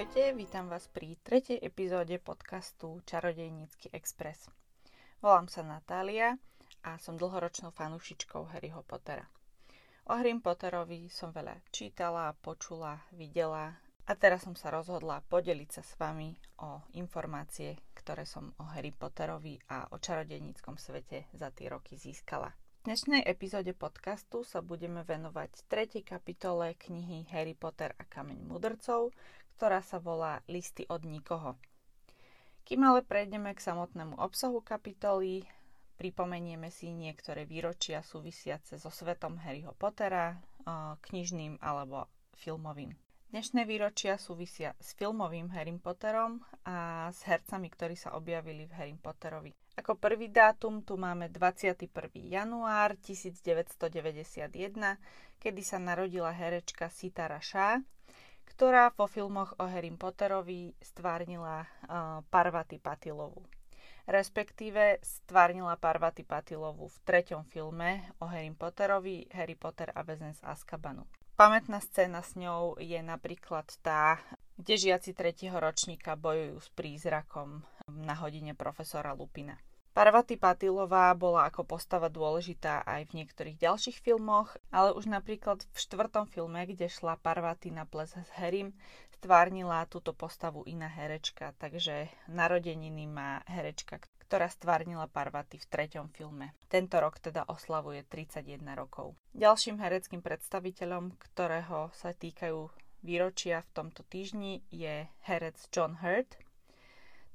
Ahojte, vítam vás pri tretej epizóde podcastu Čarodejnícky Express. Volám sa Natália a som dlhoročnou fanúšičkou Harryho Pottera. O Harry Potterovi som veľa čítala, počula, videla a teraz som sa rozhodla podeliť sa s vami o informácie, ktoré som o Harry Potterovi a o čarodejníckom svete za tie roky získala. V dnešnej epizóde podcastu sa budeme venovať tretej kapitole knihy Harry Potter a kameň mudrcov, ktorá sa volá Listy od nikoho. Kým ale prejdeme k samotnému obsahu kapitoly, pripomenieme si niektoré výročia súvisiace so svetom Harryho Pottera, knižným alebo filmovým. Dnešné výročia súvisia s filmovým Harry Potterom a s hercami, ktorí sa objavili v Harry Potterovi. Ako prvý dátum tu máme 21. január 1991, kedy sa narodila herečka Sitara Shah, ktorá vo filmoch o Harry Potterovi stvárnila uh, Parvati Patilovu. Respektíve stvárnila Parvati Patilovu v treťom filme o Harry Potterovi Harry Potter a väzen z Azkabanu. Pamätná scéna s ňou je napríklad tá, kde žiaci tretieho ročníka bojujú s prízrakom na hodine profesora Lupina. Parvati Patilová bola ako postava dôležitá aj v niektorých ďalších filmoch, ale už napríklad v štvrtom filme, kde šla Parvati na ples s Herim, stvárnila túto postavu iná herečka, takže narodeniny má herečka, ktorá stvárnila Parvati v treťom filme. Tento rok teda oslavuje 31 rokov. Ďalším hereckým predstaviteľom, ktorého sa týkajú výročia v tomto týždni, je herec John Hurt,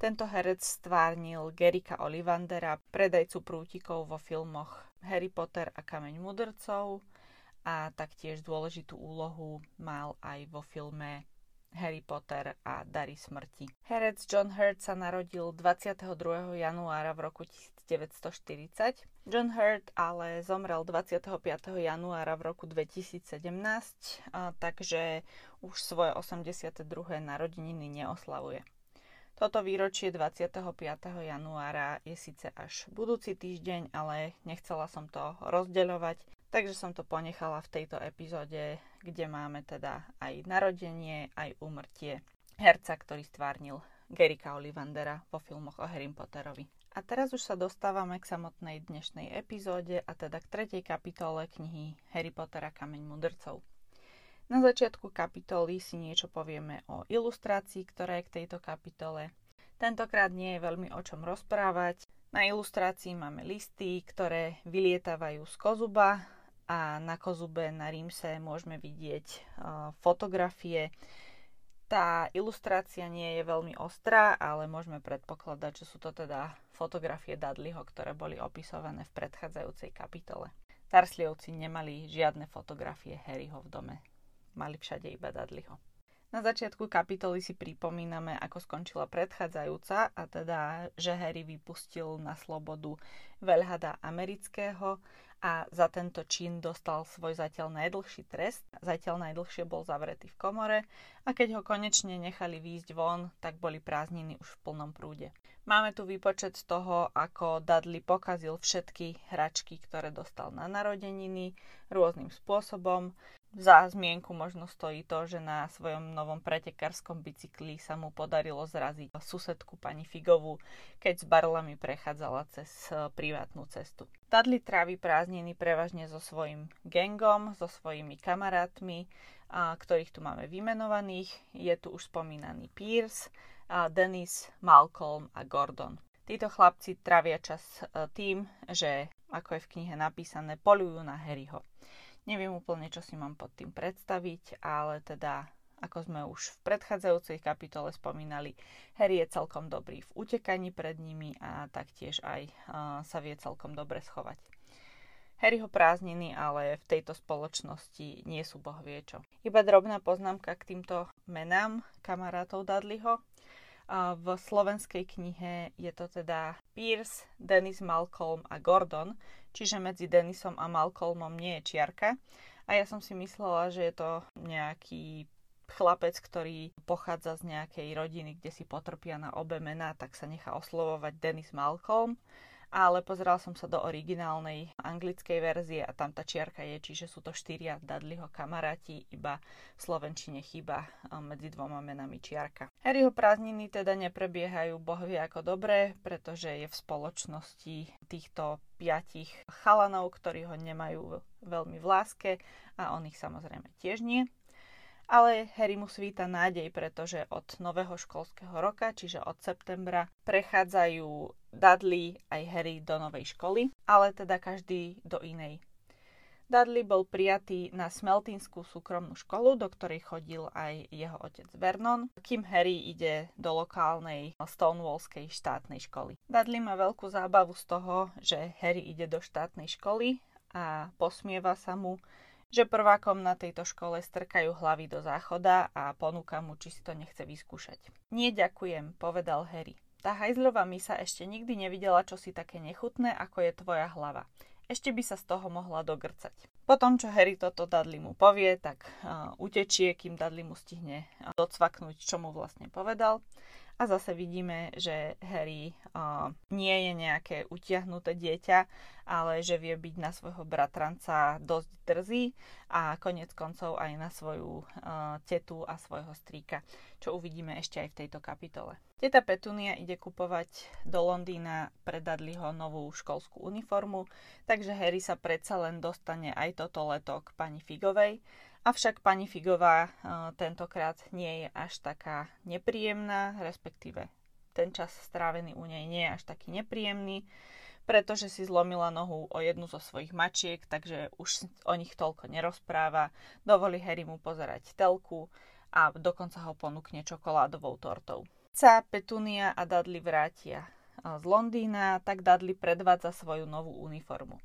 tento herec stvárnil Gerika Olivandera, predajcu prútikov vo filmoch Harry Potter a Kameň mudrcov a taktiež dôležitú úlohu mal aj vo filme Harry Potter a Dary smrti. Herec John Hurt sa narodil 22. januára v roku 1940. John Hurt ale zomrel 25. januára v roku 2017, takže už svoje 82. narodeniny neoslavuje. Toto výročie 25. januára je síce až budúci týždeň, ale nechcela som to rozdeľovať, takže som to ponechala v tejto epizóde, kde máme teda aj narodenie, aj úmrtie herca, ktorý stvárnil Gerika Olivandera vo filmoch o Harry Potterovi. A teraz už sa dostávame k samotnej dnešnej epizóde a teda k tretej kapitole knihy Harry Potter a Kameň mudrcov. Na začiatku kapitoly si niečo povieme o ilustrácii, ktorá je k tejto kapitole. Tentokrát nie je veľmi o čom rozprávať. Na ilustrácii máme listy, ktoré vylietávajú z kozuba a na kozube na Rímse môžeme vidieť uh, fotografie. Tá ilustrácia nie je veľmi ostrá, ale môžeme predpokladať, že sú to teda fotografie Dudleyho, ktoré boli opisované v predchádzajúcej kapitole. Tarsliovci nemali žiadne fotografie Harryho v dome mali všade iba Dudleyho. Na začiatku kapitoly si pripomíname, ako skončila predchádzajúca, a teda, že Harry vypustil na slobodu veľhada amerického a za tento čin dostal svoj zatiaľ najdlhší trest. Zatiaľ najdlhšie bol zavretý v komore a keď ho konečne nechali výjsť von, tak boli prázdniny už v plnom prúde. Máme tu výpočet toho, ako Dudley pokazil všetky hračky, ktoré dostal na narodeniny rôznym spôsobom. Za zmienku možno stojí to, že na svojom novom pretekárskom bicykli sa mu podarilo zraziť susedku pani Figovú, keď s barlami prechádzala cez eh, privátnu cestu. Dudley trávi prázdniny prevažne so svojím gangom, so svojimi kamarátmi, a, ktorých tu máme vymenovaných. Je tu už spomínaný Pierce, a Dennis, Malcolm a Gordon. Títo chlapci trávia čas eh, tým, že, ako je v knihe napísané, polujú na Harryho. Neviem úplne, čo si mám pod tým predstaviť, ale teda, ako sme už v predchádzajúcej kapitole spomínali, Harry je celkom dobrý v utekaní pred nimi a taktiež aj uh, sa vie celkom dobre schovať. Harryho prázdniny ale v tejto spoločnosti nie sú boh vie. Iba drobná poznámka k týmto menám kamarátov Dudleyho. V slovenskej knihe je to teda Pierce, Dennis Malcolm a Gordon, čiže medzi Denisom a Malcolmom nie je čiarka. A ja som si myslela, že je to nejaký chlapec, ktorý pochádza z nejakej rodiny, kde si potrpia na obe mená, tak sa nechá oslovovať Dennis Malcolm. ale pozeral som sa do originálnej anglickej verzie a tam tá čiarka je, čiže sú to štyria Dudleyho kamaráti, iba v Slovenčine chýba medzi dvoma menami čiarka. Harryho prázdniny teda neprebiehajú bohvie ako dobre, pretože je v spoločnosti týchto piatich chalanov, ktorí ho nemajú veľmi v láske a on ich samozrejme tiež nie. Ale Harry mu svíta nádej, pretože od nového školského roka, čiže od septembra, prechádzajú Dudley aj Harry do novej školy, ale teda každý do inej. Dudley bol prijatý na Smeltinskú súkromnú školu, do ktorej chodil aj jeho otec Vernon, kým Harry ide do lokálnej Stonewallskej štátnej školy. Dudley má veľkú zábavu z toho, že Harry ide do štátnej školy a posmieva sa mu, že prvákom na tejto škole strkajú hlavy do záchoda a ponúka mu, či si to nechce vyskúšať. Nie ďakujem, povedal Harry. Tá hajzľová misa ešte nikdy nevidela čosi také nechutné, ako je tvoja hlava. Ešte by sa z toho mohla dogrcať. Potom, čo Harry toto Dudley mu povie, tak uh, utečie, kým Dudley mu stihne docvaknúť, čo mu vlastne povedal. A zase vidíme, že Harry uh, nie je nejaké utiahnuté dieťa, ale že vie byť na svojho bratranca dosť drzý a konec koncov aj na svoju uh, tetu a svojho strýka, čo uvidíme ešte aj v tejto kapitole. Teta Petunia ide kupovať do Londýna pre Dudleyho novú školskú uniformu, takže Harry sa predsa len dostane aj toto leto k pani Figovej Avšak pani Figová uh, tentokrát nie je až taká nepríjemná, respektíve ten čas strávený u nej nie je až taký nepríjemný, pretože si zlomila nohu o jednu zo svojich mačiek, takže už o nich toľko nerozpráva, dovolí Harry mu pozerať telku a dokonca ho ponúkne čokoládovou tortou. Sa Petunia a Dudley vrátia z Londýna, tak Dudley predvádza svoju novú uniformu.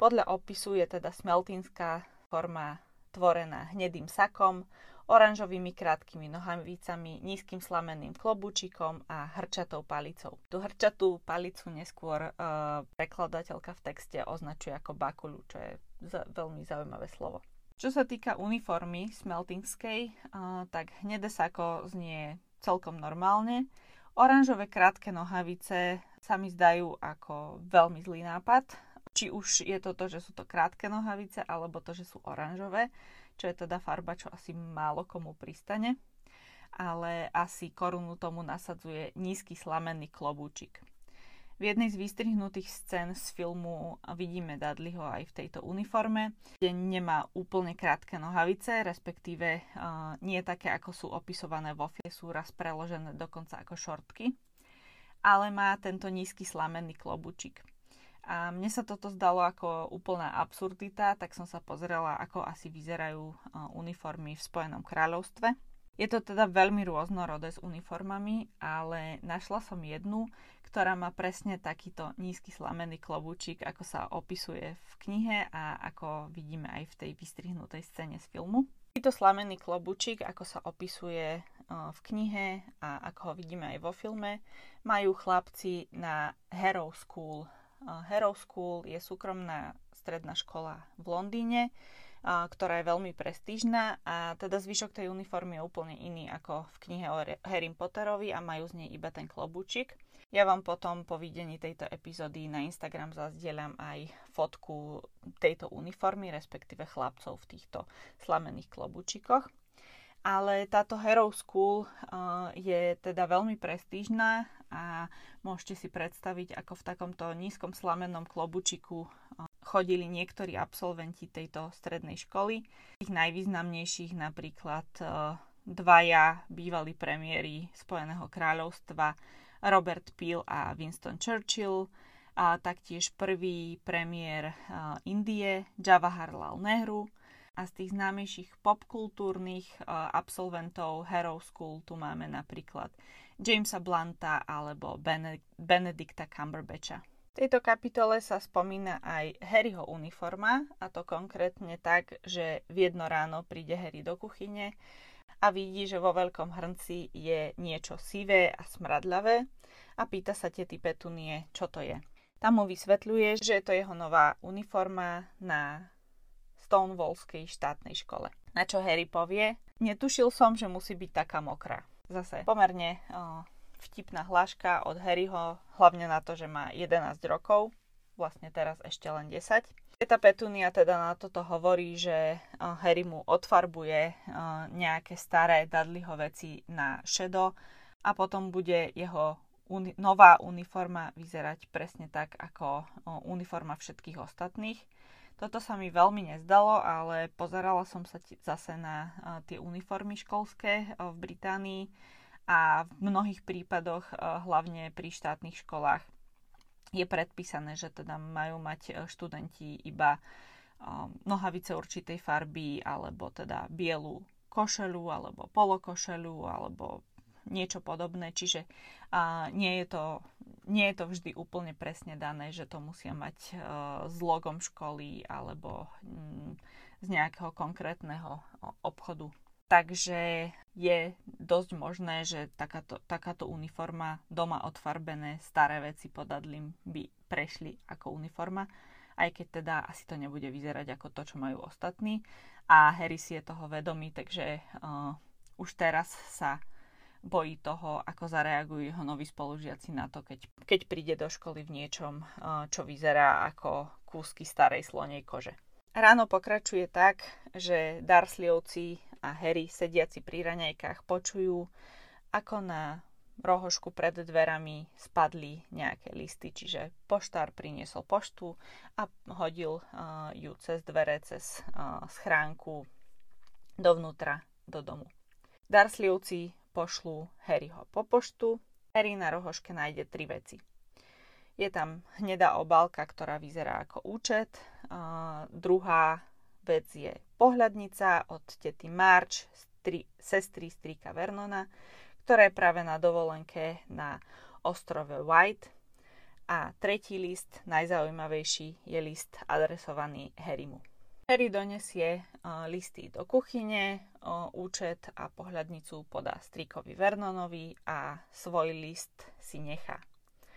Podľa opisu je teda smeltinská forma tvorená hnedým sakom, oranžovými krátkými nohavicami, nízkym slameným klobúčikom a hrčatou palicou. Tu hrčatú palicu neskôr uh, prekladateľka v texte označuje ako bakulu, čo je z- veľmi zaujímavé slovo. Čo sa týka uniformy smeltingskej, uh, tak hnedé sako znie celkom normálne. Oranžové krátke nohavice sa mi zdajú ako veľmi zlý nápad, či už je to to, že sú to krátke nohavice, alebo to, že sú oranžové, čo je teda farba, čo asi málo komu pristane. Ale asi korunu tomu nasadzuje nízky slamenný klobúčik. V jednej z vystrihnutých scén z filmu vidíme Dudleyho aj v tejto uniforme, kde nemá úplne krátke nohavice, respektíve uh, nie také, ako sú opisované vo filme, sú raz preložené dokonca ako šortky, ale má tento nízky slamenný klobúčik. A mne sa toto zdalo ako úplná absurdita, tak som sa pozrela, ako asi vyzerajú uniformy v Spojenom kráľovstve. Je to teda veľmi rôznorodé s uniformami, ale našla som jednu, ktorá má presne takýto nízky slamený klobúčik, ako sa opisuje v knihe a ako vidíme aj v tej vystrihnutej scéne z filmu. Tento slamený klobúčik, ako sa opisuje v knihe a ako ho vidíme aj vo filme, majú chlapci na Harrow School Harrow School je súkromná stredná škola v Londýne, ktorá je veľmi prestížna a teda zvyšok tej uniformy je úplne iný ako v knihe o Harry Potterovi a majú z nej iba ten klobúčik. Ja vám potom po videní tejto epizódy na Instagram zazdieľam aj fotku tejto uniformy, respektíve chlapcov v týchto slamených klobúčikoch. Ale táto Hero School uh, je teda veľmi prestížna a môžete si predstaviť, ako v takomto nízkom slamennom klobučiku uh, chodili niektorí absolventi tejto strednej školy. Tých najvýznamnejších napríklad uh, dvaja bývalí premiéry Spojeného kráľovstva Robert Peel a Winston Churchill, a taktiež prvý premiér Indie Jawaharlal Nehru, a z tých známejších popkultúrnych uh, absolventov Harrow School tu máme napríklad Jamesa Blunta alebo Bene- Benedicta Cumberbatcha. V tejto kapitole sa spomína aj Harryho uniforma, a to konkrétne tak, že v jedno ráno príde Harry do kuchyne a vidí, že vo veľkom hrnci je niečo sivé a smradľavé a pýta sa tety Petunie, čo to je. Tam mu vysvetľuje, že je to jeho nová uniforma na Stonewallskej štátnej škole. Na čo Harry povie, netušil som, že musí byť taká mokrá. Zase pomerne o, vtipná hláška od Harryho, hlavne na to, že má 11 rokov, vlastne teraz ešte len 10. Teta Petunia teda na toto hovorí, že Harry mu odfarbuje nejaké staré Dudleyho veci na šedo a potom bude jeho uni- nová uniforma vyzerať presne tak ako uniforma všetkých ostatných. Toto sa mi veľmi nezdalo, ale pozerala som sa t- zase na uh, tie uniformy školské uh, v Británii a v mnohých prípadoch, uh, hlavne pri štátnych školách, je predpísané, že teda majú mať študenti iba nohavice určitej farby alebo teda bielu košelu alebo polokošelu alebo niečo podobné. Čiže uh, nie, je to, nie je to vždy úplne presne dané, že to musia mať uh, s logom školy alebo um, z nejakého konkrétneho obchodu. Takže je dosť možné, že takáto, takáto uniforma doma odfarbené staré veci pod Adlim by prešli ako uniforma, aj keď teda asi to nebude vyzerať ako to, čo majú ostatní. A Harry si je toho vedomý, takže uh, už teraz sa bojí toho, ako zareagujú jeho noví spolužiaci na to, keď, keď príde do školy v niečom, eh, čo vyzerá ako kúsky starej slonej kože. Ráno pokračuje tak, že Darsleyovci a Harry sediaci pri raňajkách počujú, ako na rohošku pred dverami spadli nejaké listy, čiže poštár priniesol poštu a hodil uh, ju cez dvere, cez uh, schránku dovnútra do domu. Darsleyovci pošlú Harryho po poštu. Harry na rohoške nájde tri veci. Je tam hnedá obálka, ktorá vyzerá ako účet. Uh, druhá vec je pohľadnica od tety March, stri, sestry strýka Vernona, ktorá je práve na dovolenke na ostrove White. A tretí list, najzaujímavejší, je list adresovaný Harrymu. Harry donesie listy do kuchyne, účet a pohľadnicu podá strikovi Vernonovi a svoj list si nechá.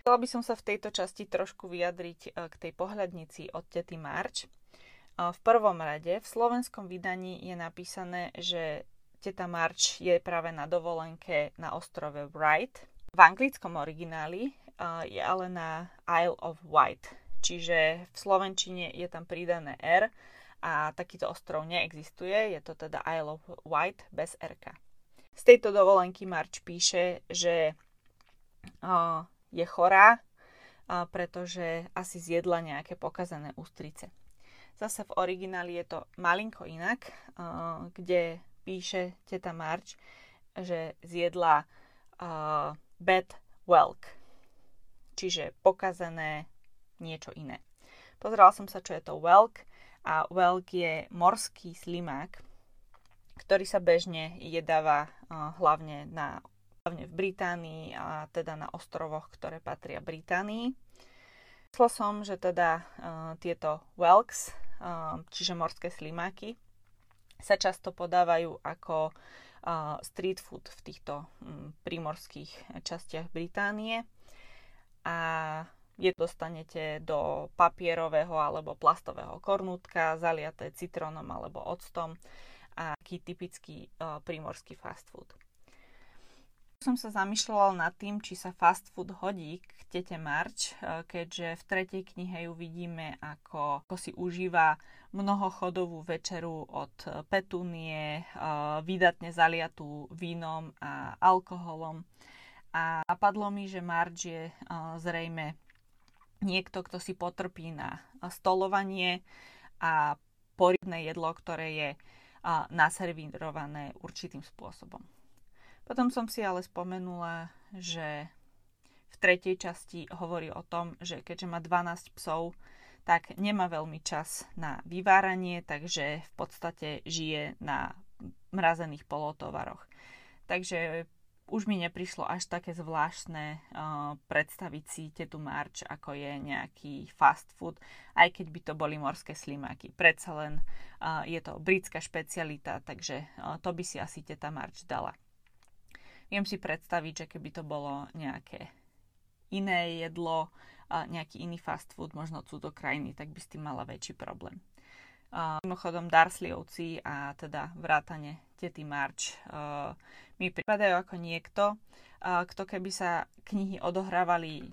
Chcela by som sa v tejto časti trošku vyjadriť k tej pohľadnici od tety March. V prvom rade v slovenskom vydaní je napísané, že teta March je práve na dovolenke na ostrove Wright. V anglickom origináli je ale na Isle of Wight, čiže v slovenčine je tam pridané R a takýto ostrov neexistuje, je to teda Isle of Wight bez RK. Z tejto dovolenky March píše, že uh, je chorá, uh, pretože asi zjedla nejaké pokazané ústrice. Zase v origináli je to malinko inak, uh, kde píše teta March, že zjedla uh, bad whelk, čiže pokazané niečo iné. Pozeral som sa, čo je to whelk a whelk je morský slimák, ktorý sa bežne jedáva uh, hlavne, na, hlavne v Británii a teda na ostrovoch, ktoré patria Británii. Myslel som, že teda uh, tieto whelks, uh, čiže morské slimáky, sa často podávajú ako street food v týchto um, prímorských častiach Británie. A je dostanete do papierového alebo plastového kornútka, zaliaté citrónom alebo octom a taký typický uh, prímorský fast food. Som sa zamýšľala nad tým, či sa fast food hodí k tete March, uh, keďže v tretej knihe ju vidíme, ako, ako si užíva mnohochodovú večeru od petúnie, uh, vydatne zaliatú vínom a alkoholom. A napadlo mi, že Marge je zrejme niekto, kto si potrpí na stolovanie a poriadne jedlo, ktoré je naservírované určitým spôsobom. Potom som si ale spomenula, že v tretej časti hovorí o tom, že keďže má 12 psov, tak nemá veľmi čas na vyváranie, takže v podstate žije na mrazených polotovaroch. Takže už mi neprišlo až také zvláštne uh, predstaviť si tetu March, ako je nejaký fast food, aj keď by to boli morské slimáky. Predsa len uh, je to britská špecialita, takže uh, to by si asi teta March dala. Viem si predstaviť, že keby to bolo nejaké iné jedlo, uh, nejaký iný fast food, možno krajiny, tak by s tým mala väčší problém. Uh, mimochodom Darsleyovci a teda vrátane tety March uh, mi pripadajú ako niekto, kto keby sa knihy odohrávali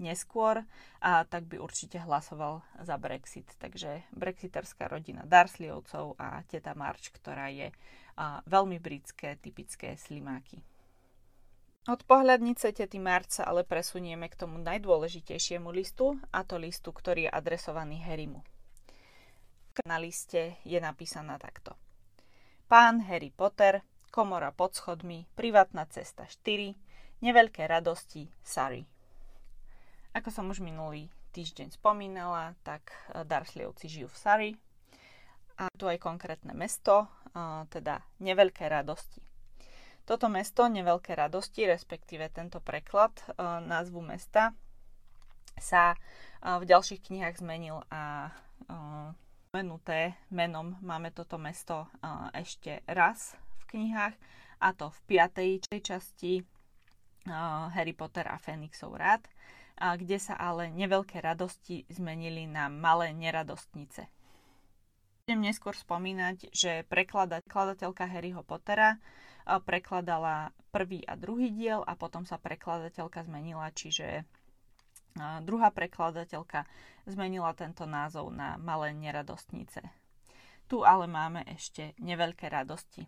neskôr, a tak by určite hlasoval za Brexit. Takže brexiterská rodina Darsleyovcov a teta March, ktorá je a, veľmi britské, typické slimáky. Od pohľadnice tety March sa ale presunieme k tomu najdôležitejšiemu listu, a to listu, ktorý je adresovaný Harrymu. Na liste je napísaná takto. Pán Harry Potter, komora pod schodmi, privátna cesta 4, neveľké radosti, Sary. Ako som už minulý týždeň spomínala, tak e, Darsleyovci žijú v Sari a tu aj konkrétne mesto, e, teda Neveľké radosti. Toto mesto, Neveľké radosti, respektíve tento preklad e, názvu mesta sa v ďalších knihách zmenil a menuté menom máme toto mesto ešte raz v knihách a to v piatej časti Harry Potter a Fénixov rád a kde sa ale neveľké radosti zmenili na malé neradostnice. Budem neskôr spomínať, že prekladateľka Harryho Pottera prekladala prvý a druhý diel a potom sa prekladateľka zmenila, čiže druhá prekladateľka zmenila tento názov na Malé neradostnice. Tu ale máme ešte neveľké radosti.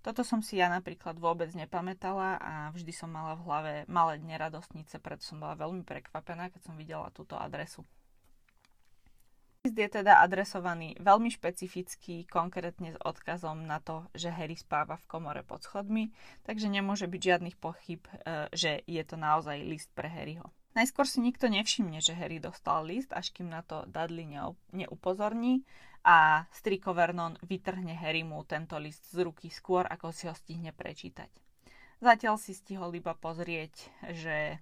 Toto som si ja napríklad vôbec nepamätala a vždy som mala v hlave malé neradostnice, preto som bola veľmi prekvapená, keď som videla túto adresu. List je teda adresovaný veľmi špecificky, konkrétne s odkazom na to, že Harry spáva v komore pod schodmi, takže nemôže byť žiadnych pochyb, e, že je to naozaj list pre Harryho. Najskôr si nikto nevšimne, že Harry dostal list, až kým na to Dudley neupozorní a striko Vernon vytrhne Harrymu tento list z ruky skôr, ako si ho stihne prečítať. Zatiaľ si stihol iba pozrieť, že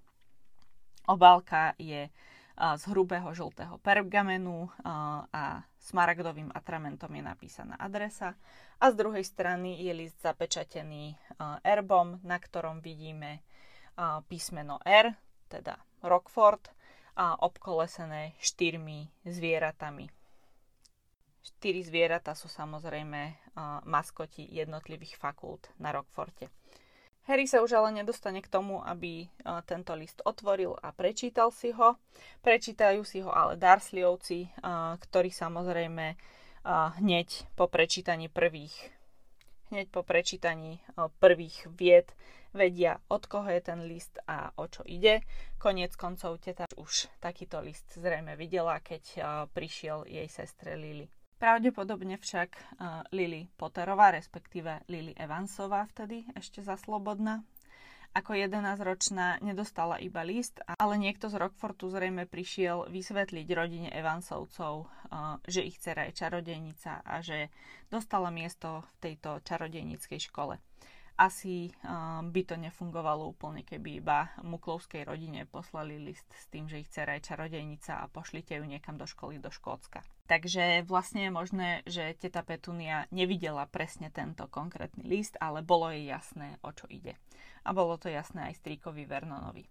obálka je z hrubého žltého pergamenu a smaragdovým atramentom je napísaná adresa a z druhej strany je list zapečatený erbom, na ktorom vidíme písmeno R, teda Rockford, a obkolesené štyrmi zvieratami Štyri zvieratá sú samozrejme maskoti jednotlivých fakult na Rockforte. Harry sa už ale nedostane k tomu, aby tento list otvoril a prečítal si ho. Prečítajú si ho ale Darsleyovci, uh, ktorí samozrejme hneď po prečítaní prvých hneď po prečítaní prvých vied vedia, od koho je ten list a o čo ide. Koniec koncov teta už takýto list zrejme videla, keď prišiel jej sestre Lily. Pravdepodobne však Lily Potterová, respektíve Lily Evansová vtedy ešte za slobodná, ako 11-ročná nedostala iba list, ale niekto z Rockfortu zrejme prišiel vysvetliť rodine Evansovcov, uh, že ich dcera je čarodejnica a že dostala miesto v tejto čarodejnickej škole asi um, by to nefungovalo úplne, keby iba muklovskej rodine poslali list s tým, že ich dcera je čarodejnica a pošlite ju niekam do školy do Škótska. Takže vlastne je možné, že teta Petunia nevidela presne tento konkrétny list, ale bolo jej jasné, o čo ide. A bolo to jasné aj strýkovi Vernonovi.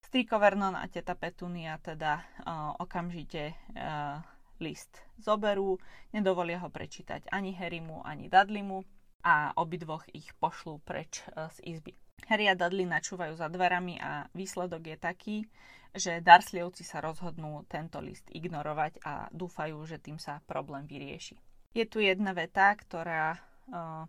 Strýko Vernon a teta Petunia teda uh, okamžite uh, list zoberú, nedovolia ho prečítať ani Harrymu, ani Dudleymu, a obidvoch ich pošlú preč e, z izby. Harry a Dudley načúvajú za dverami a výsledok je taký, že Dursleyovci sa rozhodnú tento list ignorovať a dúfajú, že tým sa problém vyrieši. Je tu jedna veta, ktorá uh,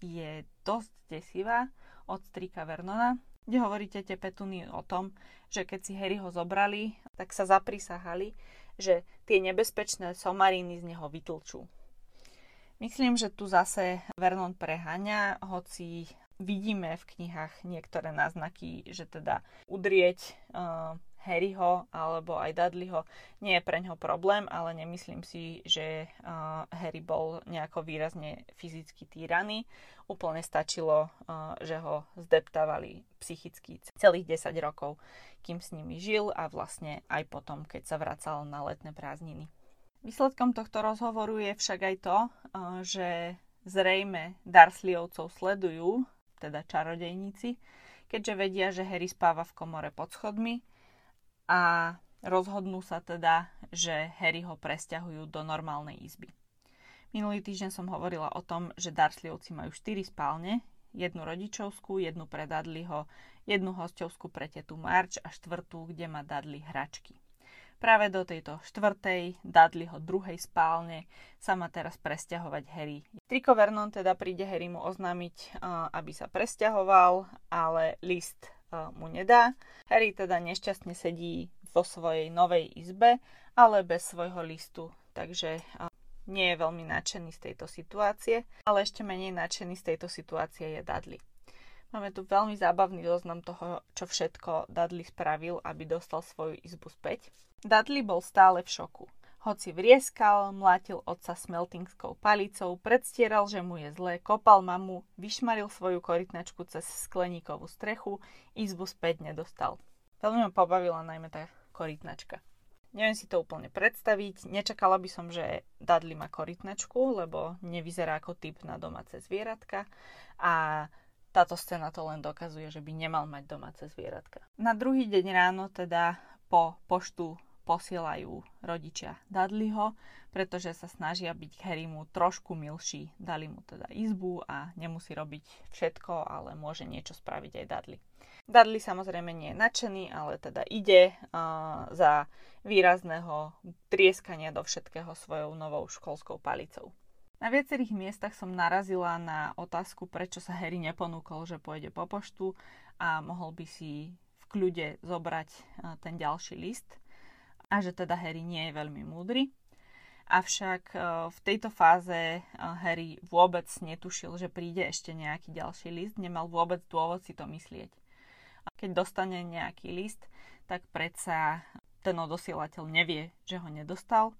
je dosť desivá od strika Vernona, kde hovoríte te Petuny o tom, že keď si Harry ho zobrali, tak sa zaprisahali, že tie nebezpečné somariny z neho vytlčú. Myslím, že tu zase Vernon preháňa, hoci vidíme v knihách niektoré náznaky, že teda udrieť uh, Harryho alebo aj Dudleyho nie je pre ňo problém, ale nemyslím si, že uh, Harry bol nejako výrazne fyzicky týraný. Úplne stačilo, uh, že ho zdeptávali psychicky celých 10 rokov, kým s nimi žil a vlastne aj potom, keď sa vracal na letné prázdniny. Výsledkom tohto rozhovoru je však aj to, eh, že zrejme Darsleyovcov sledujú, teda čarodejníci, keďže vedia, že Harry spáva v komore pod schodmi a rozhodnú sa teda, že Harry ho presťahujú do normálnej izby. Minulý týždeň som hovorila o tom, že Darsleyovci majú 4 spálne, Jednu rodičovskú, jednu pre Dudleyho, jednu hostovskú pre tetu March a štvrtú, kde má Dudley hračky. Práve do tejto štvrtej, Dudleyho druhej spálne sa má teraz presťahovať Harry. Triko Vernon teda príde Harrymu oznámiť, aby sa presťahoval, ale list mu nedá. Harry teda nešťastne sedí vo svojej novej izbe, ale bez svojho listu, takže nie je veľmi nadšený z tejto situácie, ale ešte menej nadšený z tejto situácie je Dudley. Máme tu veľmi zábavný zoznam toho, čo všetko Dudley spravil, aby dostal svoju izbu späť. Dudley bol stále v šoku. Hoci vrieskal, mlátil otca smeltingskou palicou, predstieral, že mu je zlé, kopal mamu, vyšmaril svoju korytnačku cez skleníkovú strechu, izbu späť nedostal. Veľmi ma pobavila najmä tá korytnačka. Neviem si to úplne predstaviť. Nečakala by som, že Dudley má korytnačku, lebo nevyzerá ako typ na domáce zvieratka. A táto scéna to len dokazuje, že by nemal mať domáce zvieratka. Na druhý deň ráno teda po poštu posielajú rodičia Dudleyho, pretože sa snažia byť Harrymu trošku milší. Dali mu teda izbu a nemusí robiť všetko, ale môže niečo spraviť aj Dudley. Dudley samozrejme nie je nadšený, ale teda ide uh, za výrazného trieskania do všetkého svojou novou školskou palicou. Na viacerých miestach som narazila na otázku, prečo sa Harry neponúkol, že pôjde po poštu a mohol by si v kľude zobrať ten ďalší list a že teda Harry nie je veľmi múdry. Avšak v tejto fáze Harry vôbec netušil, že príde ešte nejaký ďalší list, nemal vôbec dôvod si to myslieť. Keď dostane nejaký list, tak predsa ten odosielateľ nevie, že ho nedostal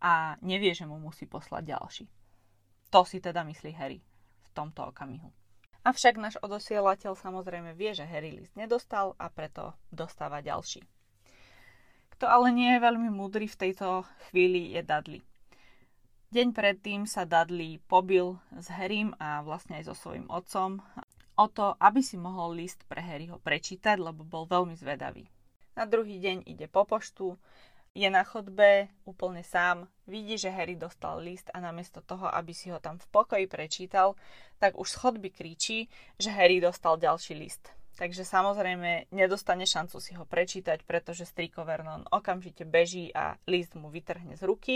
a nevie, že mu musí poslať ďalší. To si teda myslí Harry v tomto okamihu. Avšak náš odosielateľ samozrejme vie, že Harry list nedostal a preto dostáva ďalší. Kto ale nie je veľmi múdry v tejto chvíli je Dudley. Deň predtým sa Dudley pobil s Harrym a vlastne aj so svojím otcom o to, aby si mohol list pre Harryho prečítať, lebo bol veľmi zvedavý. Na druhý deň ide po poštu, je na chodbe úplne sám, vidí, že Harry dostal list a namiesto toho, aby si ho tam v pokoji prečítal, tak už z chodby kričí, že Harry dostal ďalší list. Takže samozrejme nedostane šancu si ho prečítať, pretože striko Vernon okamžite beží a list mu vytrhne z ruky.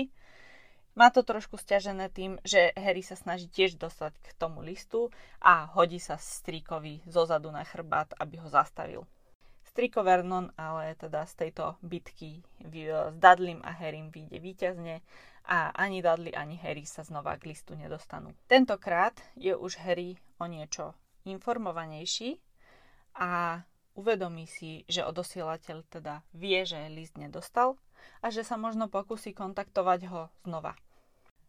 Má to trošku stiažené tým, že Harry sa snaží tiež dostať k tomu listu a hodí sa strikovi zozadu na chrbát, aby ho zastavil. Striko Vernon ale teda z tejto bitky s Dudleym a Harrym vyjde víťazne a ani Dudley, ani Harry sa znova k listu nedostanú. Tentokrát je už Harry o niečo informovanejší a uvedomí si, že odosielateľ teda vie, že list nedostal a že sa možno pokusí kontaktovať ho znova.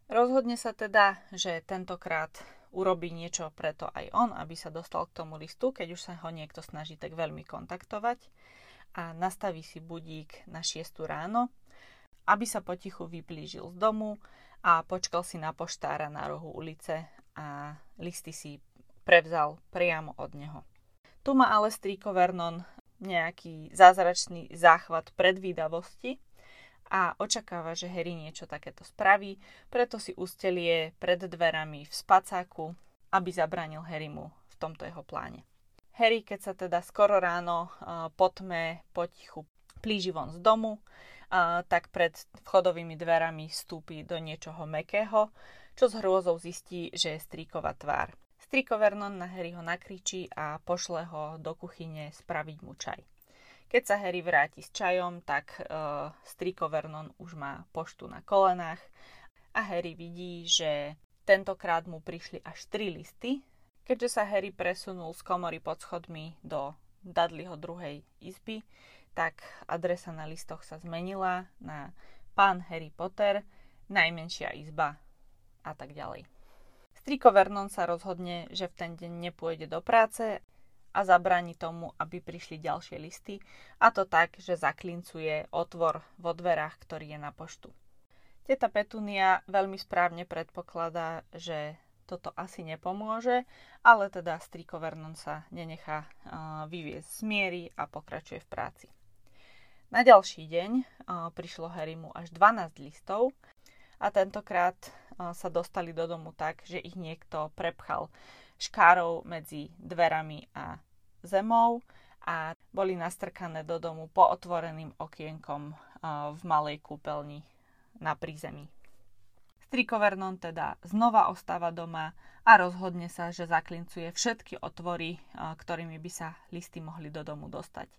Rozhodne sa teda, že tentokrát urobí niečo preto aj on, aby sa dostal k tomu listu, keď už sa ho niekto snaží tak veľmi kontaktovať a nastaví si budík na 6 ráno, aby sa potichu vyblížil z domu a počkal si na poštára na rohu ulice a listy si prevzal priamo od neho. Tu má ale strýko Vernon nejaký zázračný záchvat predvídavosti a očakáva, že Harry niečo takéto spraví, preto si ustelie pred dverami v spacáku, aby zabránil Harrymu v tomto jeho pláne. Harry, keď sa teda skoro ráno po tme potichu plíži von z domu, tak pred vchodovými dverami vstúpi do niečoho mekého, čo s hrôzou zistí, že je stríková tvár. Striko Vernon na Harryho nakričí a pošle ho do kuchyne spraviť mu čaj. Keď sa Harry vráti s čajom, tak uh, striko Vernon už má poštu na kolenách a Harry vidí, že tentokrát mu prišli až tri listy. Keďže sa Harry presunul z komory pod schodmi do Dudleyho druhej izby, tak adresa na listoch sa zmenila na pán Harry Potter, najmenšia izba a tak ďalej. Striko Vernon sa rozhodne, že v ten deň nepôjde do práce a zabráni tomu, aby prišli ďalšie listy, a to tak, že zaklincuje otvor vo dverách, ktorý je na poštu. Teta Petunia veľmi správne predpokladá, že toto asi nepomôže, ale teda striko Vernon sa nenechá uh, vyviezť z miery a pokračuje v práci. Na ďalší deň uh, prišlo Harrymu až 12 listov a tentokrát sa dostali do domu tak, že ich niekto prepchal škárov medzi dverami a zemou a boli nastrkané do domu po otvoreným okienkom v malej kúpeľni na prízemí. Striko Vernon teda znova ostáva doma a rozhodne sa, že zaklincuje všetky otvory, ktorými by sa listy mohli do domu dostať.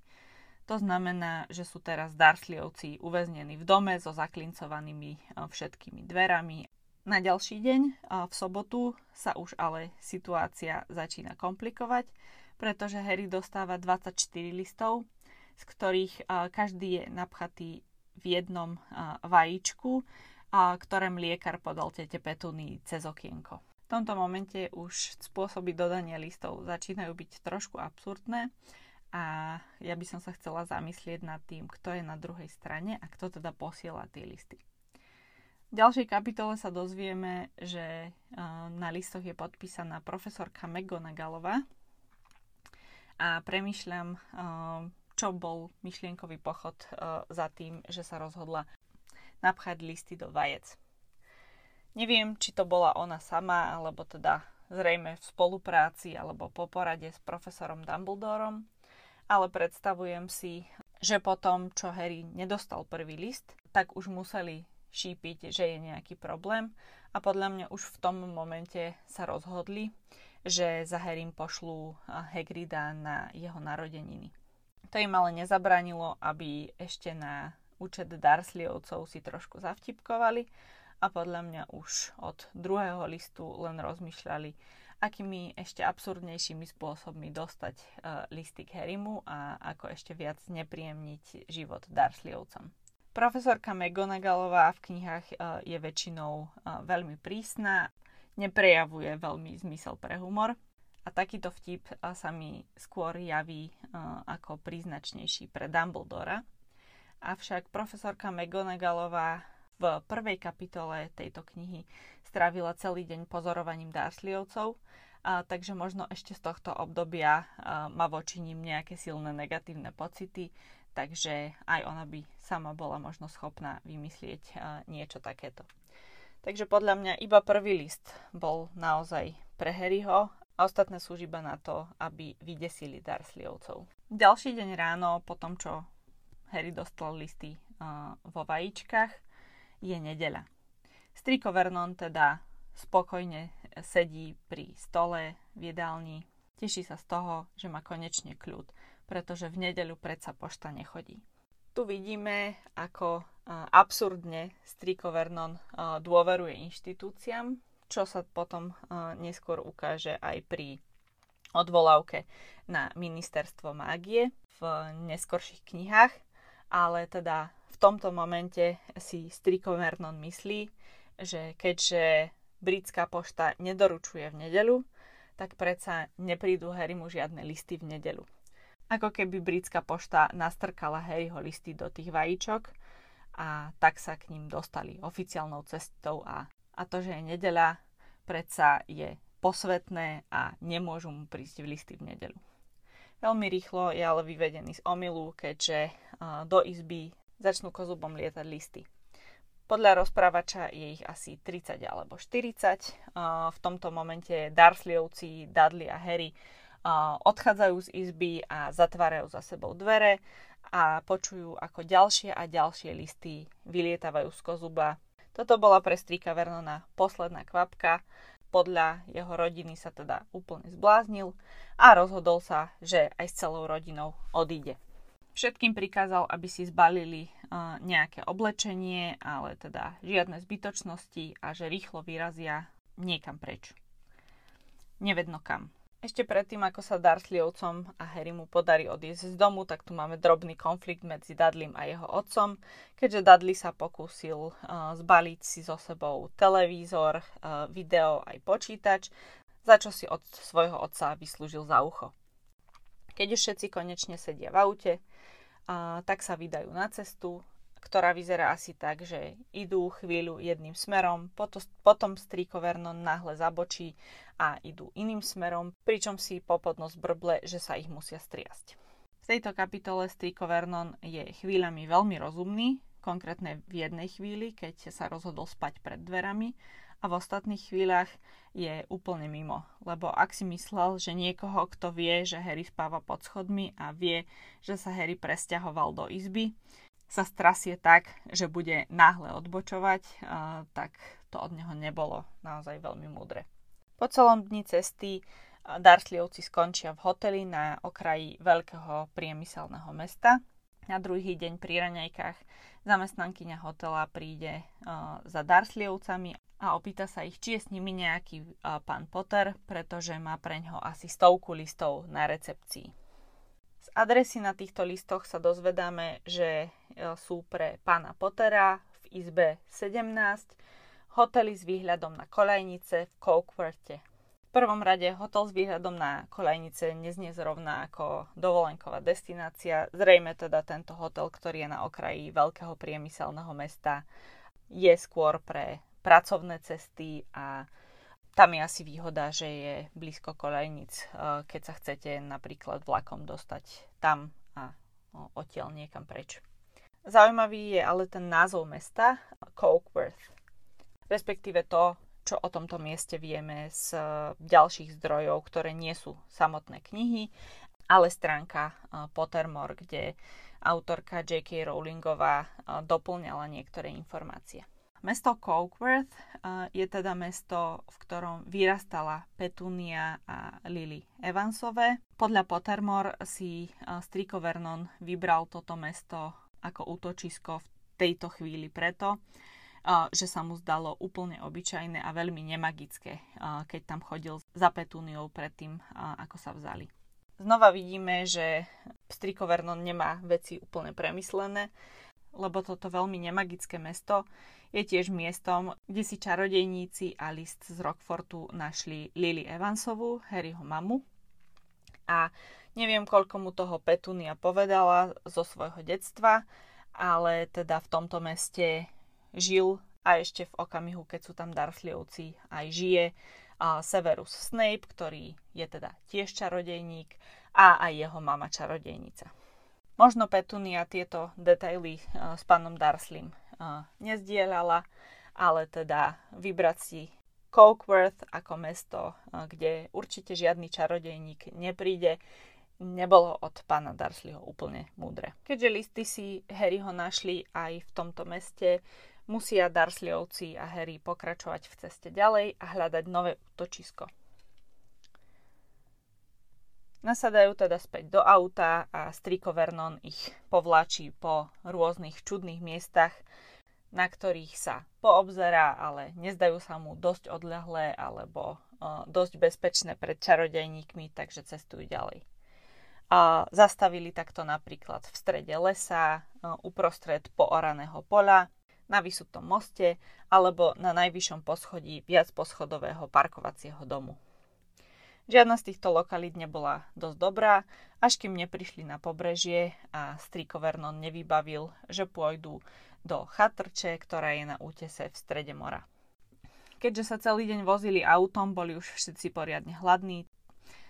To znamená, že sú teraz Darsliovci uväznení v dome so zaklincovanými všetkými dverami. Na ďalší deň, v sobotu, sa už ale situácia začína komplikovať, pretože Harry dostáva 24 listov, z ktorých každý je napchatý v jednom vajíčku, ktoré mliekar podal tete Petuny cez okienko. V tomto momente už spôsoby dodania listov začínajú byť trošku absurdné a ja by som sa chcela zamyslieť nad tým, kto je na druhej strane a kto teda posiela tie listy. V ďalšej kapitole sa dozvieme, že na listoch je podpísaná profesorka McGonagallová, a premyšľam, eh, čo bol myšlienkový pochod eh, za tým, že sa rozhodla napchať listy do vajec. Neviem, či to bola ona sama, alebo teda zrejme v spolupráci alebo po porade s profesorom Dumbledorom, ale predstavujem si, že potom, čo Harry nedostal prvý list, tak už museli šípiť, že je nejaký problém a podľa mňa už v tom momente sa rozhodli, že za Harrym pošlú Hagrida na jeho narodeniny. To im ale nezabránilo, aby ešte na účet Darsliovcov si trošku zavtipkovali a podľa mňa už od druhého listu len rozmýšľali, akými ešte absurdnejšími spôsobmi dostať listy k Harrymu a ako ešte viac nepríjemniť život Darsliovcom. Profesorka McGonagallová v knihách uh, je väčšinou uh, veľmi prísna neprejavuje veľmi zmysel pre humor. A takýto vtip sa mi skôr javí ako príznačnejší pre Dumbledora. Avšak profesorka McGonagallová v prvej kapitole tejto knihy strávila celý deň pozorovaním Dursleyovcov, a, takže možno ešte z tohto obdobia a, má voči ním nejaké silné negatívne pocity, takže aj ona by sama bola možno schopná vymyslieť niečo takéto. Takže podľa mňa iba prvý list bol naozaj pre Harryho a ostatné sú iba na to, aby vydesili Dursleyovcov. Ďalší deň ráno, po tom, čo Harry dostal listy vo vajíčkach, je nedeľa. Striko Vernon teda spokojne sedí pri stole v jedálni. Teší sa z toho, že má konečne kľud, pretože v nedeľu predsa pošta nechodí. Tu vidíme, ako absurdne Striko Vernon dôveruje inštitúciám, čo sa potom neskôr ukáže aj pri odvolávke na ministerstvo mágie v neskorších knihách, ale teda v tomto momente si Striko Vernon myslí, že keďže britská pošta nedoručuje v nedelu, tak predsa neprídu Harrymu žiadne listy v nedelu. Ako keby britská pošta nastrkala Harryho listy do tých vajíčok a tak sa k ním dostali oficiálnou cestou a, a to, že je nedeľa, predsa je posvetné a nemôžu mu prísť v listy v nedelu. Veľmi rýchlo je ale vyvedený z omilu, keďže do izby začnú kozubom lietať listy. Podľa rozprávača je ich asi 30 alebo 40. Uh, v tomto momente Dursleyovci, Dudley a Harry odchádzajú z izby a zatvárajú za sebou dvere a počujú, ako ďalšie a ďalšie listy vylietávajú z kozuba. Toto bola pre strýka Vernona posledná kvapka. Podľa jeho rodiny sa teda úplne zbláznil a rozhodol sa, že aj s celou rodinou odíde. Všetkým prikázal, aby si zbalili nejaké oblečenie, ale teda žiadne zbytočnosti a že rýchlo vyrazia niekam preč. Nevedno kam. Ešte predtým, ako sa Dursleyovcom a Harrymu podarí odísť z domu, tak tu máme drobný konflikt medzi Dudleym a jeho otcom, keďže Dudley sa pokúsil uh, zbaliť si so sebou televízor, uh, video aj počítač, za čo si od svojho otca vyslúžil za ucho. Keď už všetci konečne sedia v aute, uh, tak sa vydajú na cestu, ktorá vyzerá asi tak, že idú chvíľu jedným smerom, potom strýko Vernon náhle zabočí a idú iným smerom, pričom si popodnos brble, že sa ich musia striasť. V tejto kapitole strýko Vernon je chvíľami veľmi rozumný, konkrétne v jednej chvíli, keď sa rozhodol spať pred dverami a v ostatných chvíľach je úplne mimo. Lebo ak si myslel, že niekoho, kto vie, že Harry spáva pod schodmi a vie, že sa Harry presťahoval do izby, sa strasie tak, že bude náhle odbočovať, tak to od neho nebolo naozaj veľmi múdre. Po celom dni cesty Darsliovci skončia v hoteli na okraji veľkého priemyselného mesta. Na druhý deň pri raňajkách zamestnankyňa hotela príde za Darsliovcami a opýta sa ich, či je s nimi nejaký pán Potter, pretože má pre ňo asi stovku listov na recepcii. Z adresy na týchto listoch sa dozvedáme, že e, sú pre pána Pottera v izbe 17, hotely s výhľadom na kolejnice v Cokeworthe. V prvom rade hotel s výhľadom na kolejnice neznie zrovna ako dovolenková destinácia. Zrejme teda tento hotel, ktorý je na okraji veľkého priemyselného mesta, je skôr pre pracovné cesty a tam je asi výhoda, že je blízko kolejnic, eh, keď sa chcete napríklad vlakom dostať tam a odtiaľ niekam preč. Zaujímavý je ale ten názov mesta, Cokeworth, respektíve to, čo o tomto mieste vieme z eh, ďalších zdrojov, ktoré nie sú samotné knihy, ale stránka eh, Pottermore, kde autorka J.K. Rowlingová doplňala niektoré informácie. Mesto Cokeworth je teda mesto, v ktorom vyrastala Petunia a Lily Evansové. Podľa Pottermore si Striko Vernon vybral toto mesto ako útočisko v tejto chvíli preto, že sa mu zdalo úplne obyčajné a veľmi nemagické, keď tam chodil za Petuniou predtým, ako sa vzali. Znova vidíme, že Striko Vernon nemá veci úplne premyslené, lebo toto veľmi nemagické mesto je tiež miestom, kde si čarodejníci a list z Rockfortu našli Lily Evansovú, Harryho mamu. A neviem, koľko mu toho Petunia povedala zo svojho detstva, ale teda v tomto meste žil a ešte v okamihu, keď sú tam Dursleyovci, aj žije a Severus Snape, ktorý je teda tiež čarodejník a aj jeho mama čarodejnica. Možno Petunia tieto detaily s pánom Darslim nezdieľala, ale teda vybrať si Cokeworth ako mesto, kde určite žiadny čarodejník nepríde, nebolo od pána Dursleyho úplne múdre. Keďže listy si Harryho našli aj v tomto meste, musia Dursleyovci a Harry pokračovať v ceste ďalej a hľadať nové útočisko. Nasadajú teda späť do auta a striko Vernon ich povláči po rôznych čudných miestach, na ktorých sa poobzerá, ale nezdajú sa mu dosť odľahlé alebo uh, dosť bezpečné pred čarodejníkmi, takže cestujú ďalej. A zastavili takto napríklad v strede lesa, uh, uprostred pooraného poľa, na vysutom moste alebo na najvyššom poschodí viac poschodového parkovacieho domu. Žiadna z týchto lokalít nebola dosť dobrá, až kým neprišli na pobrežie a Striko Vernon nevybavil, že pôjdu do chatrče, ktorá je na útese v strede mora. Keďže sa celý deň vozili autom, boli už všetci poriadne hladní,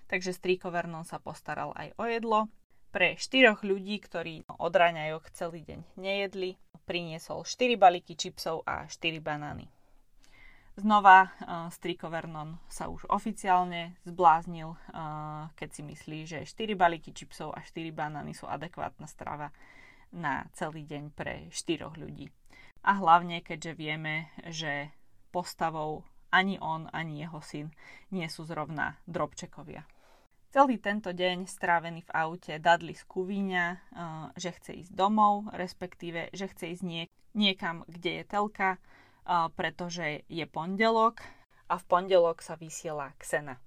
takže strýko Vernon sa postaral aj o jedlo. Pre štyroch ľudí, ktorí od raňajok celý deň nejedli, priniesol 4 balíky čipsov a 4 banány. Znova uh, Striko Vernon sa už oficiálne zbláznil, uh, keď si myslí, že 4 balíky čipsov a 4 banány sú adekvátna strava na celý deň pre štyroch ľudí. A hlavne, keďže vieme, že postavou ani on, ani jeho syn nie sú zrovna drobčekovia. Celý tento deň strávený v aute Dudley skúvíňa, eh, že chce ísť domov, respektíve, že chce ísť nie, niekam, kde je telka, eh, pretože je pondelok a v pondelok sa vysiela Xena.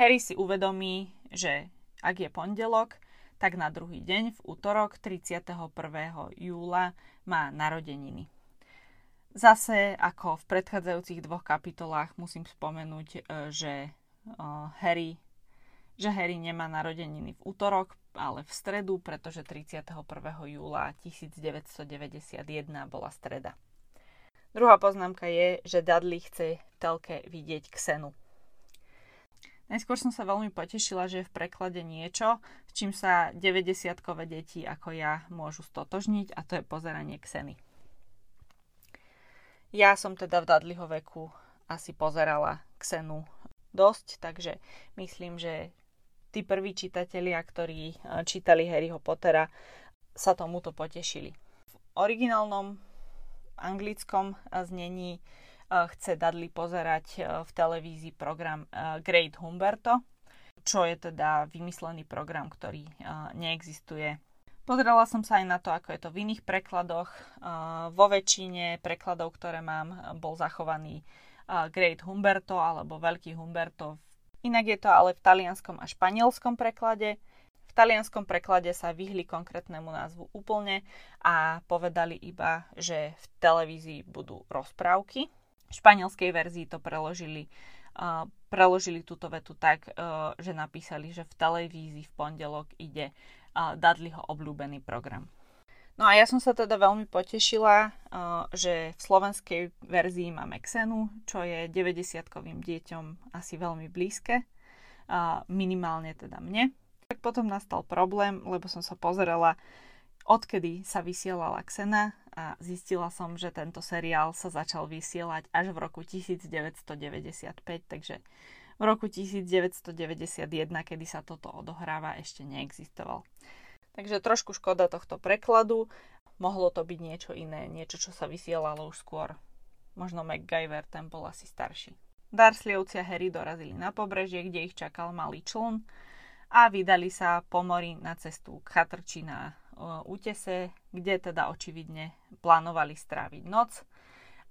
Harry si uvedomí, že ak je pondelok, tak na druhý deň, v útorok 31. júla, má narodeniny. Zase, ako v predchádzajúcich dvoch kapitolách, musím spomenúť, e, že Harry, že Harry nemá narodeniny v útorok, ale v stredu, pretože 31. júla 1991 bola streda. Druhá poznámka je, že Dudley chce telke vidieť Ksenu. Najskôr som sa veľmi potešila, že je v preklade niečo, s čím sa 90-kové deti ako ja môžu stotožniť a to je pozeranie Xeny. Ja som teda v Dudleyho veku asi pozerala Xenu dosť, takže myslím, že tí prví čitatelia, ktorí eh, čítali Harryho Pottera, sa tomuto potešili. V originálnom anglickom eh, znení chce Dudley pozerať e, v televízii program e, Great Humberto, čo je teda vymyslený program, ktorý e, neexistuje. Pozerala som sa aj na to, ako je to v iných prekladoch. Vo väčšine prekladov, ktoré mám, bol zachovaný Great Humberto alebo Veľký Humberto. Inak je to ale v talianskom a španielskom preklade. V talianskom preklade sa vyhli konkrétnemu názvu úplne a povedali iba, že v televízii budú rozprávky v španielskej verzii to preložili, uh, preložili túto vetu tak, uh, že napísali, že v televízii v pondelok ide uh, Dudleyho obľúbený program. No a ja som sa teda veľmi potešila, uh, že v slovenskej verzii máme Xenu, čo je 90-kovým deťom asi veľmi blízke, minimálne teda mne. Tak potom nastal problém, lebo som sa pozerala, odkedy sa vysielala Xena a zistila som, že tento seriál sa začal vysielať až v roku 1995, takže v roku 1991, kedy sa toto odohráva, ešte neexistoval. Takže trošku škoda tohto prekladu. Mohlo to byť niečo iné, niečo, čo sa vysielalo už skôr. Možno MacGyver, ten bol asi starší. Darsleyovci a Harry dorazili na pobrežie, kde ich čakal malý čln a vydali sa po mori na cestu k chatrči na útese, kde teda očividne plánovali stráviť noc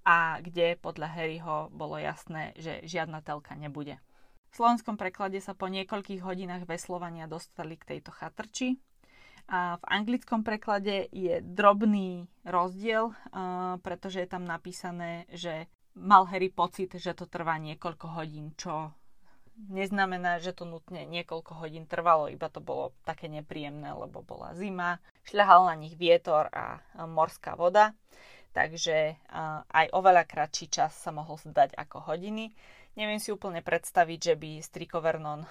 a kde podľa Harryho bolo jasné, že žiadna telka nebude. V slovenskom preklade sa po niekoľkých hodinách veslovania dostali k tejto chatrči. A v anglickom preklade je drobný rozdiel, pretože je tam napísané, že mal Harry pocit, že to trvá niekoľko hodín, čo neznamená, že to nutne niekoľko hodín trvalo, iba to bolo také nepríjemné, lebo bola zima, šľahal na nich vietor a morská voda, takže aj oveľa kratší čas sa mohol zdať ako hodiny. Neviem si úplne predstaviť, že by Striko Vernon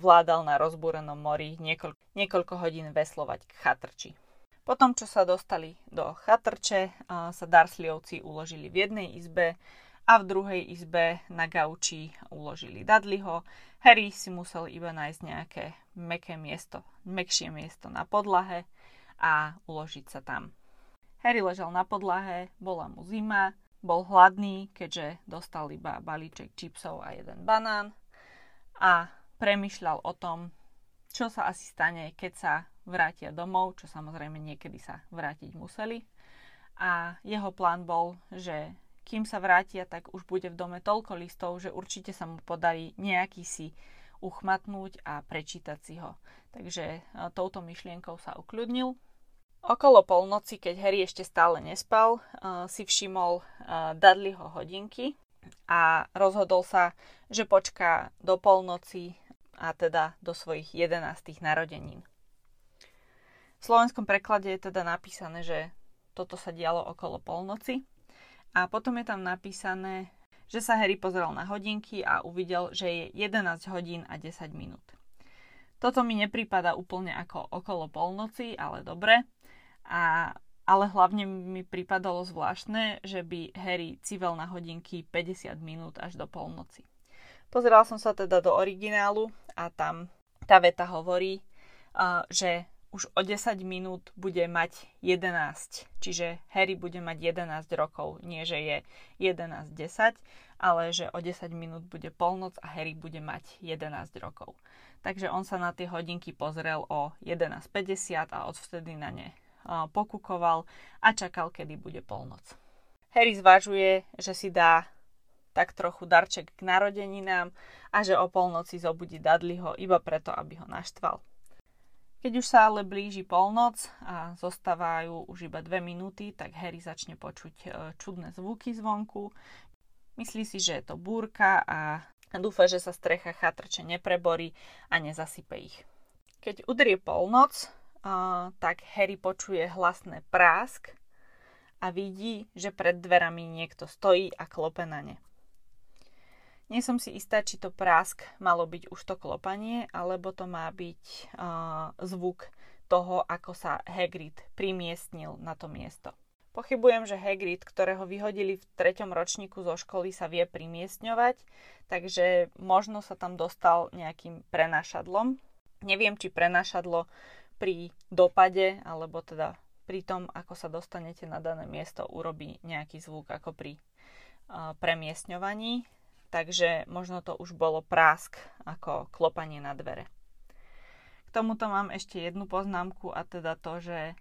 vládal na rozbúrenom mori niekoľko, niekoľko hodín veslovať k chatrči. Potom, čo sa dostali do chatrče, sa Darsleyovci uložili v jednej izbe, a v druhej izbe na gauči uložili Dudleyho. Harry si musel iba nájsť nejaké meké miesto, mekšie miesto na podlahe a uložiť sa tam. Harry ležal na podlahe, bola mu zima, bol hladný, keďže dostal iba balíček čipsov a jeden banán a premyšľal o tom, čo sa asi stane, keď sa vrátia domov, čo samozrejme niekedy sa vrátiť museli. A jeho plán bol, že kým sa vrátia, tak už bude v dome toľko listov, že určite sa mu podarí nejaký si uchmatnúť a prečítať si ho. Takže e, touto myšlienkou sa ukľudnil. Okolo polnoci, keď Harry ešte stále nespal, e, si všimol e, Dudleyho hodinky a rozhodol sa, že počká do polnoci a teda do svojich 11. narodenín. V slovenskom preklade je teda napísané, že toto sa dialo okolo polnoci a potom je tam napísané, že sa Harry pozrel na hodinky a uvidel, že je 11 hodín a 10 minút. Toto mi nepripada úplne ako okolo polnoci, ale dobre. A, ale hlavne mi pripadalo zvláštne, že by Harry civel na hodinky 50 minút až do polnoci. Pozeral som sa teda do originálu a tam tá veta hovorí, že už o 10 minút bude mať 11. Čiže Harry bude mať 11 rokov. Nie, že je 11.10, ale že o 10 minút bude polnoc a Harry bude mať 11 rokov. Takže on sa na tie hodinky pozrel o 11.50 a odvtedy na ne pokukoval a čakal, kedy bude polnoc. Harry zvažuje, že si dá tak trochu darček k narodeninám a že o polnoci zobudí Dudleyho iba preto, aby ho naštval. Keď už sa ale blíži polnoc a zostávajú už iba dve minúty, tak Harry začne počuť e, čudné zvuky zvonku. Myslí si, že je to búrka a dúfa, že sa strecha chatrče nepreborí a nezasype ich. Keď udrie polnoc, tak Harry počuje hlasné prásk a vidí, že pred dverami niekto stojí a klope na ne. Nie som si istá, či to prásk malo byť už to klopanie, alebo to má byť uh, zvuk toho, ako sa Hagrid primiestnil na to miesto. Pochybujem, že Hagrid, ktorého vyhodili v treťom ročníku zo školy, sa vie primiestňovať, takže možno sa tam dostal nejakým prenášadlom. Neviem, či prenášadlo pri dopade, alebo teda pri tom, ako sa dostanete na dané miesto, urobí nejaký zvuk ako pri uh, premiestňovaní takže možno to už bolo prásk ako klopanie na dvere. K tomuto mám ešte jednu poznámku a teda to, že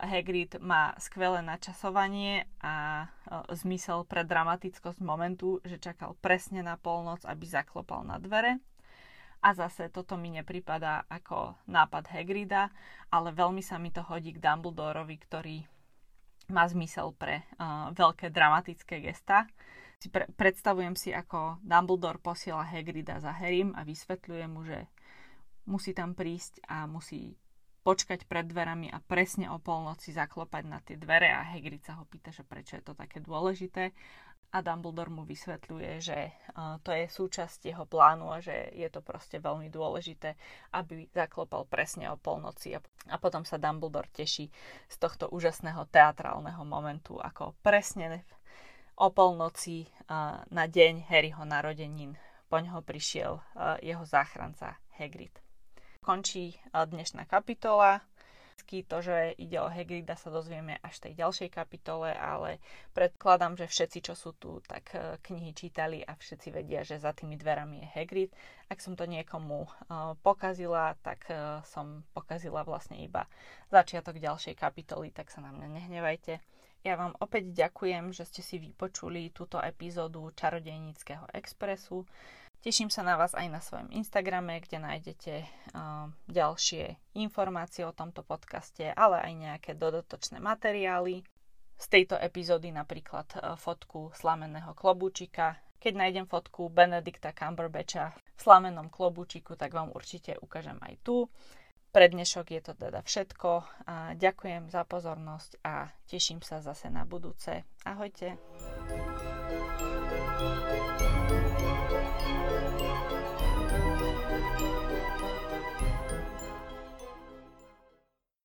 Hagrid má skvelé načasovanie a zmysel pre dramatickosť momentu, že čakal presne na polnoc, aby zaklopal na dvere. A zase toto mi nepripadá ako nápad Hagrida, ale veľmi sa mi to hodí k Dumbledorovi, ktorý má zmysel pre uh, veľké dramatické gesta si pre, predstavujem si, ako Dumbledore posiela Hagrida za Harrym a vysvetľuje mu, že musí tam prísť a musí počkať pred dverami a presne o polnoci zaklopať na tie dvere a Hagrid sa ho pýta, že prečo je to také dôležité. A Dumbledore mu vysvetľuje, že uh, to je súčasť jeho plánu a že je to proste veľmi dôležité, aby zaklopal presne o polnoci. A, a potom sa Dumbledore teší z tohto úžasného teatrálneho momentu, ako presne o polnoci na deň Harryho narodenín. Po ňoho prišiel jeho záchranca Hagrid. Končí dnešná kapitola. To, že ide o Hagrida, sa dozvieme až v tej ďalšej kapitole, ale predkladám, že všetci, čo sú tu, tak e, knihy čítali a všetci vedia, že za tými dverami je Hagrid. Ak som to niekomu pokazila, tak e, som pokazila vlastne iba začiatok ďalšej kapitoly, tak sa na mňa nehnevajte. Ja vám opäť ďakujem, že ste si vypočuli túto epizódu Čarodejníckého expresu. Teším sa na vás aj na svojom Instagrame, kde nájdete ďalšie informácie o tomto podcaste, ale aj nejaké dodatočné materiály. Z tejto epizódy napríklad uh, fotku slameného klobúčika. Keď nájdem fotku Benedikta Cumberbatcha v slamenom klobúčiku, tak vám určite ukážem aj tu. Pre dnešok je to teda všetko. Ďakujem za pozornosť a teším sa zase na budúce. Ahojte. thank you